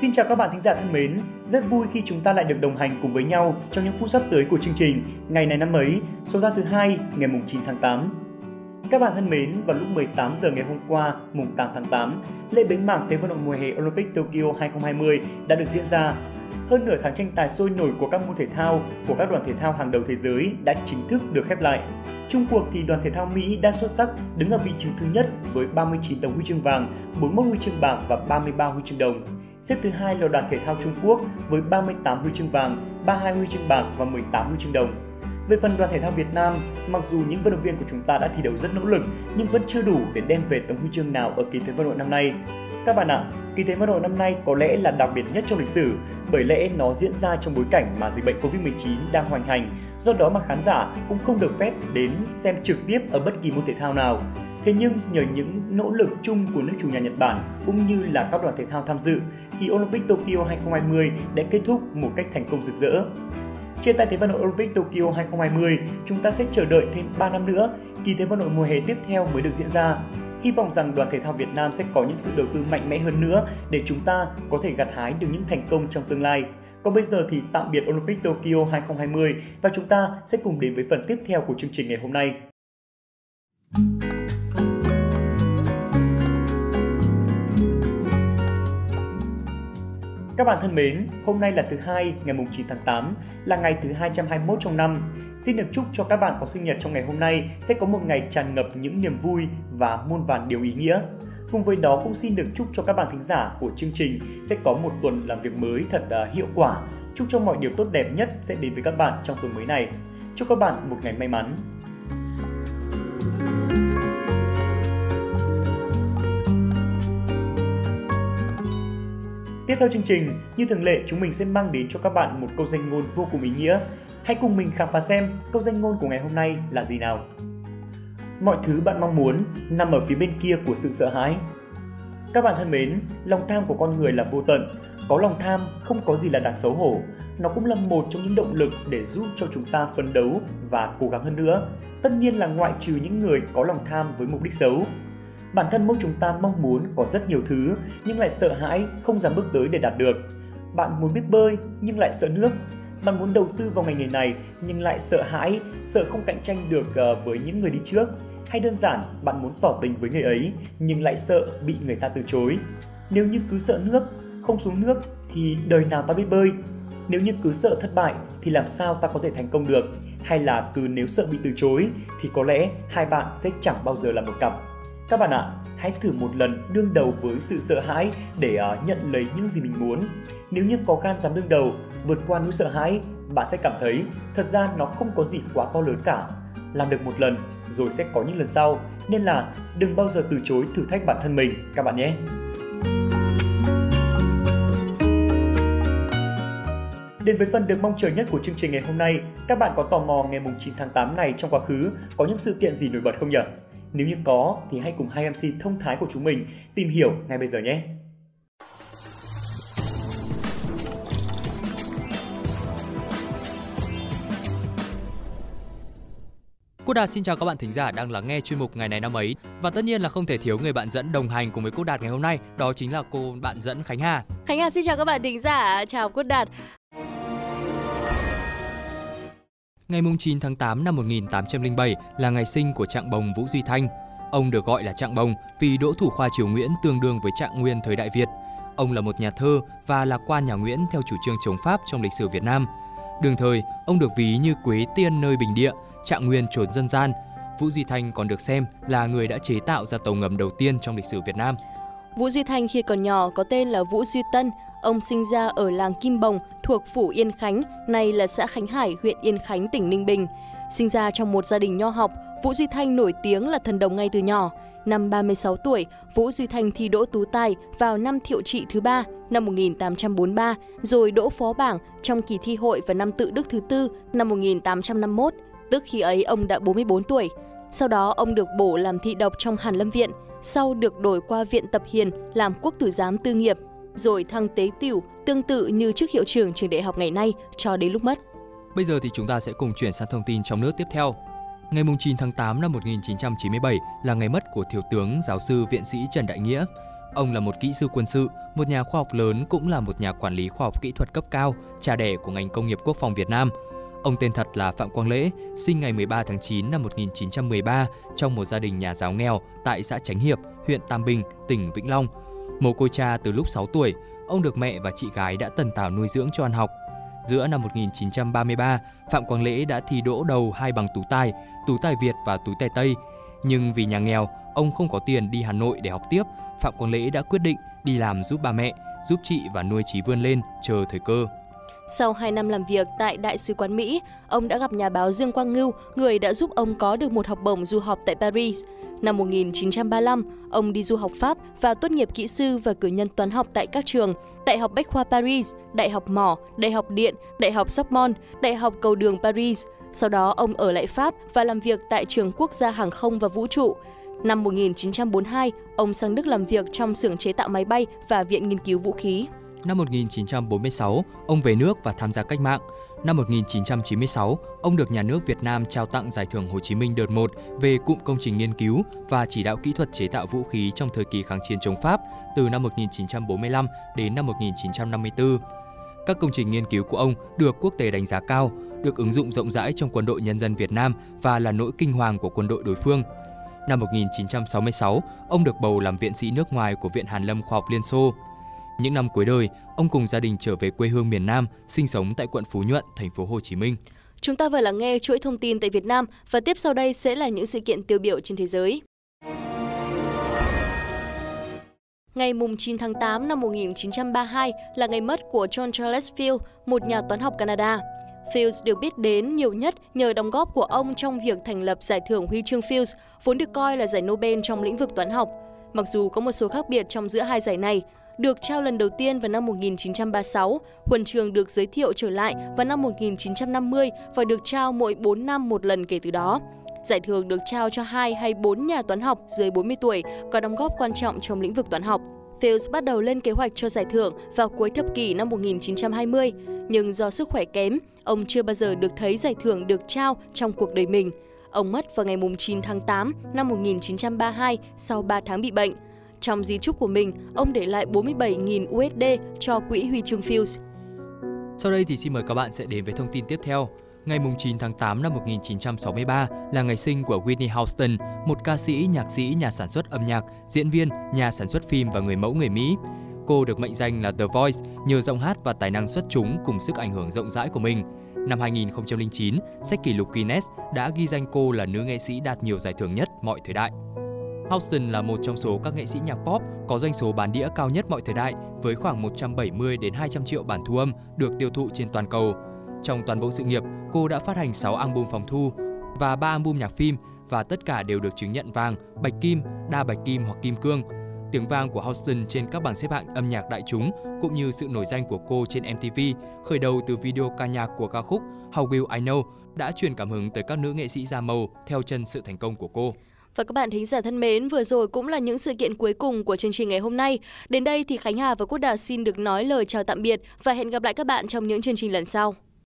Xin chào các bạn thính giả thân mến, rất vui khi chúng ta lại được đồng hành cùng với nhau trong những phút sắp tới của chương trình Ngày này năm ấy, số ra thứ hai ngày mùng 9 tháng 8. Các bạn thân mến, vào lúc 18 giờ ngày hôm qua, mùng 8 tháng 8, lễ bế mạc Thế vận động mùa hè Olympic Tokyo 2020 đã được diễn ra. Hơn nửa tháng tranh tài sôi nổi của các môn thể thao của các đoàn thể thao hàng đầu thế giới đã chính thức được khép lại. Trung cuộc thì đoàn thể thao Mỹ đã xuất sắc đứng ở vị trí thứ nhất với 39 tấm huy chương vàng, 41 huy chương bạc và 33 huy chương đồng. Xếp thứ hai là đoàn thể thao Trung Quốc với 38 huy chương vàng, 32 huy chương bạc và 18 huy chương đồng. Về phần đoàn thể thao Việt Nam, mặc dù những vận động viên của chúng ta đã thi đấu rất nỗ lực nhưng vẫn chưa đủ để đem về tấm huy chương nào ở kỳ thế vận hội năm nay. Các bạn ạ, kỳ thế vận hội năm nay có lẽ là đặc biệt nhất trong lịch sử bởi lẽ nó diễn ra trong bối cảnh mà dịch bệnh Covid-19 đang hoành hành, do đó mà khán giả cũng không được phép đến xem trực tiếp ở bất kỳ môn thể thao nào. Thế nhưng nhờ những nỗ lực chung của nước chủ nhà Nhật Bản cũng như là các đoàn thể thao tham dự, thì Olympic Tokyo 2020 đã kết thúc một cách thành công rực rỡ. Chia tay Thế vận hội Olympic Tokyo 2020, chúng ta sẽ chờ đợi thêm 3 năm nữa, kỳ Thế vận hội mùa hè tiếp theo mới được diễn ra. Hy vọng rằng đoàn thể thao Việt Nam sẽ có những sự đầu tư mạnh mẽ hơn nữa để chúng ta có thể gặt hái được những thành công trong tương lai. Còn bây giờ thì tạm biệt Olympic Tokyo 2020 và chúng ta sẽ cùng đến với phần tiếp theo của chương trình ngày hôm nay. Các bạn thân mến, hôm nay là thứ hai, ngày mùng 9 tháng 8, là ngày thứ 221 trong năm. Xin được chúc cho các bạn có sinh nhật trong ngày hôm nay sẽ có một ngày tràn ngập những niềm vui và muôn vàn điều ý nghĩa. Cùng với đó cũng xin được chúc cho các bạn thính giả của chương trình sẽ có một tuần làm việc mới thật uh, hiệu quả. Chúc cho mọi điều tốt đẹp nhất sẽ đến với các bạn trong tuần mới này. Chúc các bạn một ngày may mắn. Tiếp theo chương trình, như thường lệ chúng mình sẽ mang đến cho các bạn một câu danh ngôn vô cùng ý nghĩa. Hãy cùng mình khám phá xem câu danh ngôn của ngày hôm nay là gì nào. Mọi thứ bạn mong muốn nằm ở phía bên kia của sự sợ hãi. Các bạn thân mến, lòng tham của con người là vô tận. Có lòng tham không có gì là đáng xấu hổ. Nó cũng là một trong những động lực để giúp cho chúng ta phấn đấu và cố gắng hơn nữa. Tất nhiên là ngoại trừ những người có lòng tham với mục đích xấu. Bản thân mỗi chúng ta mong muốn có rất nhiều thứ nhưng lại sợ hãi không dám bước tới để đạt được. Bạn muốn biết bơi nhưng lại sợ nước. Bạn muốn đầu tư vào ngành nghề này nhưng lại sợ hãi, sợ không cạnh tranh được ờ, với những người đi trước. Hay đơn giản bạn muốn tỏ tình với người ấy nhưng lại sợ bị người ta từ chối. Nếu như cứ sợ nước, không xuống nước thì đời nào ta biết bơi. Nếu như cứ sợ thất bại thì làm sao ta có thể thành công được? Hay là cứ nếu sợ bị từ chối thì có lẽ hai bạn sẽ chẳng bao giờ là một cặp. Các bạn ạ, hãy thử một lần đương đầu với sự sợ hãi để uh, nhận lấy những gì mình muốn. Nếu như có gan dám đương đầu, vượt qua nỗi sợ hãi, bạn sẽ cảm thấy thật ra nó không có gì quá to lớn cả. Làm được một lần rồi sẽ có những lần sau, nên là đừng bao giờ từ chối thử thách bản thân mình các bạn nhé. Đến với phần được mong chờ nhất của chương trình ngày hôm nay, các bạn có tò mò ngày 9 tháng 8 này trong quá khứ có những sự kiện gì nổi bật không nhỉ? Nếu như có thì hãy cùng hai MC thông thái của chúng mình tìm hiểu ngay bây giờ nhé. Quốc Đạt xin chào các bạn thính giả đang lắng nghe chuyên mục ngày này năm ấy và tất nhiên là không thể thiếu người bạn dẫn đồng hành cùng với Quốc Đạt ngày hôm nay đó chính là cô bạn dẫn Khánh Hà. Khánh Hà xin chào các bạn thính giả, chào Quốc Đạt. Ngày 9 tháng 8 năm 1807 là ngày sinh của Trạng Bồng Vũ Duy Thanh. Ông được gọi là Trạng Bồng vì đỗ thủ khoa Triều Nguyễn tương đương với Trạng Nguyên thời Đại Việt. Ông là một nhà thơ và là quan nhà Nguyễn theo chủ trương chống Pháp trong lịch sử Việt Nam. Đường thời, ông được ví như quế tiên nơi bình địa, Trạng Nguyên trốn dân gian. Vũ Duy Thanh còn được xem là người đã chế tạo ra tàu ngầm đầu tiên trong lịch sử Việt Nam. Vũ Duy Thanh khi còn nhỏ có tên là Vũ Duy Tân, Ông sinh ra ở làng Kim Bồng thuộc phủ Yên Khánh, nay là xã Khánh Hải, huyện Yên Khánh, tỉnh Ninh Bình. Sinh ra trong một gia đình nho học, Vũ Duy Thanh nổi tiếng là thần đồng ngay từ nhỏ. Năm 36 tuổi, Vũ Duy Thanh thi đỗ tú tài vào năm thiệu trị thứ ba năm 1843, rồi đỗ phó bảng trong kỳ thi hội vào năm tự đức thứ tư năm 1851, tức khi ấy ông đã 44 tuổi. Sau đó ông được bổ làm thị độc trong Hàn Lâm Viện, sau được đổi qua Viện Tập Hiền làm quốc tử giám tư nghiệp rồi thăng tế tiểu tương tự như chức hiệu trưởng trường đại học ngày nay cho đến lúc mất. Bây giờ thì chúng ta sẽ cùng chuyển sang thông tin trong nước tiếp theo. Ngày 9 tháng 8 năm 1997 là ngày mất của Thiếu tướng giáo sư viện sĩ Trần Đại Nghĩa. Ông là một kỹ sư quân sự, một nhà khoa học lớn cũng là một nhà quản lý khoa học kỹ thuật cấp cao, cha đẻ của ngành công nghiệp quốc phòng Việt Nam. Ông tên thật là Phạm Quang Lễ, sinh ngày 13 tháng 9 năm 1913 trong một gia đình nhà giáo nghèo tại xã Chánh Hiệp, huyện Tam Bình, tỉnh Vĩnh Long. Mồ côi cha từ lúc 6 tuổi, ông được mẹ và chị gái đã tần tảo nuôi dưỡng cho ăn học. Giữa năm 1933, Phạm Quang Lễ đã thi đỗ đầu hai bằng tú tài, tú tài Việt và tú tài Tây. Nhưng vì nhà nghèo, ông không có tiền đi Hà Nội để học tiếp, Phạm Quang Lễ đã quyết định đi làm giúp ba mẹ, giúp chị và nuôi trí vươn lên, chờ thời cơ. Sau 2 năm làm việc tại Đại sứ quán Mỹ, ông đã gặp nhà báo Dương Quang Ngưu, người đã giúp ông có được một học bổng du học tại Paris. Năm 1935, ông đi du học Pháp và tốt nghiệp kỹ sư và cử nhân toán học tại các trường Đại học Bách khoa Paris, Đại học Mỏ, Đại học Điện, Đại học Sorbonne, Đại học Cầu đường Paris. Sau đó, ông ở lại Pháp và làm việc tại Trường Quốc gia Hàng không và Vũ trụ. Năm 1942, ông sang Đức làm việc trong xưởng chế tạo máy bay và Viện Nghiên cứu Vũ khí. Năm 1946, ông về nước và tham gia cách mạng. Năm 1996, ông được nhà nước Việt Nam trao tặng Giải thưởng Hồ Chí Minh đợt 1 về cụm công trình nghiên cứu và chỉ đạo kỹ thuật chế tạo vũ khí trong thời kỳ kháng chiến chống Pháp từ năm 1945 đến năm 1954. Các công trình nghiên cứu của ông được quốc tế đánh giá cao, được ứng dụng rộng rãi trong quân đội nhân dân Việt Nam và là nỗi kinh hoàng của quân đội đối phương. Năm 1966, ông được bầu làm viện sĩ nước ngoài của Viện Hàn Lâm Khoa học Liên Xô. Những năm cuối đời, ông cùng gia đình trở về quê hương miền Nam, sinh sống tại quận Phú Nhuận, thành phố Hồ Chí Minh. Chúng ta vừa lắng nghe chuỗi thông tin tại Việt Nam và tiếp sau đây sẽ là những sự kiện tiêu biểu trên thế giới. Ngày 9 tháng 8 năm 1932 là ngày mất của John Charles Field, một nhà toán học Canada. Fields được biết đến nhiều nhất nhờ đóng góp của ông trong việc thành lập giải thưởng huy chương Fields, vốn được coi là giải Nobel trong lĩnh vực toán học. Mặc dù có một số khác biệt trong giữa hai giải này, được trao lần đầu tiên vào năm 1936, huân trường được giới thiệu trở lại vào năm 1950 và được trao mỗi 4 năm một lần kể từ đó. Giải thưởng được trao cho hai hay bốn nhà toán học dưới 40 tuổi có đóng góp quan trọng trong lĩnh vực toán học. Fields bắt đầu lên kế hoạch cho giải thưởng vào cuối thập kỷ năm 1920, nhưng do sức khỏe kém, ông chưa bao giờ được thấy giải thưởng được trao trong cuộc đời mình. Ông mất vào ngày 9 tháng 8 năm 1932 sau 3 tháng bị bệnh. Trong di chúc của mình, ông để lại 47.000 USD cho quỹ huy chương Fields. Sau đây thì xin mời các bạn sẽ đến với thông tin tiếp theo. Ngày 9 tháng 8 năm 1963 là ngày sinh của Whitney Houston, một ca sĩ, nhạc sĩ, nhà sản xuất âm nhạc, diễn viên, nhà sản xuất phim và người mẫu người Mỹ. Cô được mệnh danh là The Voice nhờ giọng hát và tài năng xuất chúng cùng sức ảnh hưởng rộng rãi của mình. Năm 2009, sách kỷ lục Guinness đã ghi danh cô là nữ nghệ sĩ đạt nhiều giải thưởng nhất mọi thời đại. Houston là một trong số các nghệ sĩ nhạc pop có doanh số bán đĩa cao nhất mọi thời đại với khoảng 170 đến 200 triệu bản thu âm được tiêu thụ trên toàn cầu. Trong toàn bộ sự nghiệp, cô đã phát hành 6 album phòng thu và 3 album nhạc phim và tất cả đều được chứng nhận vàng, bạch kim, đa bạch kim hoặc kim cương. Tiếng vang của Houston trên các bảng xếp hạng âm nhạc đại chúng cũng như sự nổi danh của cô trên MTV khởi đầu từ video ca nhạc của ca khúc How Will I Know đã truyền cảm hứng tới các nữ nghệ sĩ da màu theo chân sự thành công của cô. Và các bạn thính giả thân mến, vừa rồi cũng là những sự kiện cuối cùng của chương trình ngày hôm nay. Đến đây thì Khánh Hà và Quốc Đạt xin được nói lời chào tạm biệt và hẹn gặp lại các bạn trong những chương trình lần sau.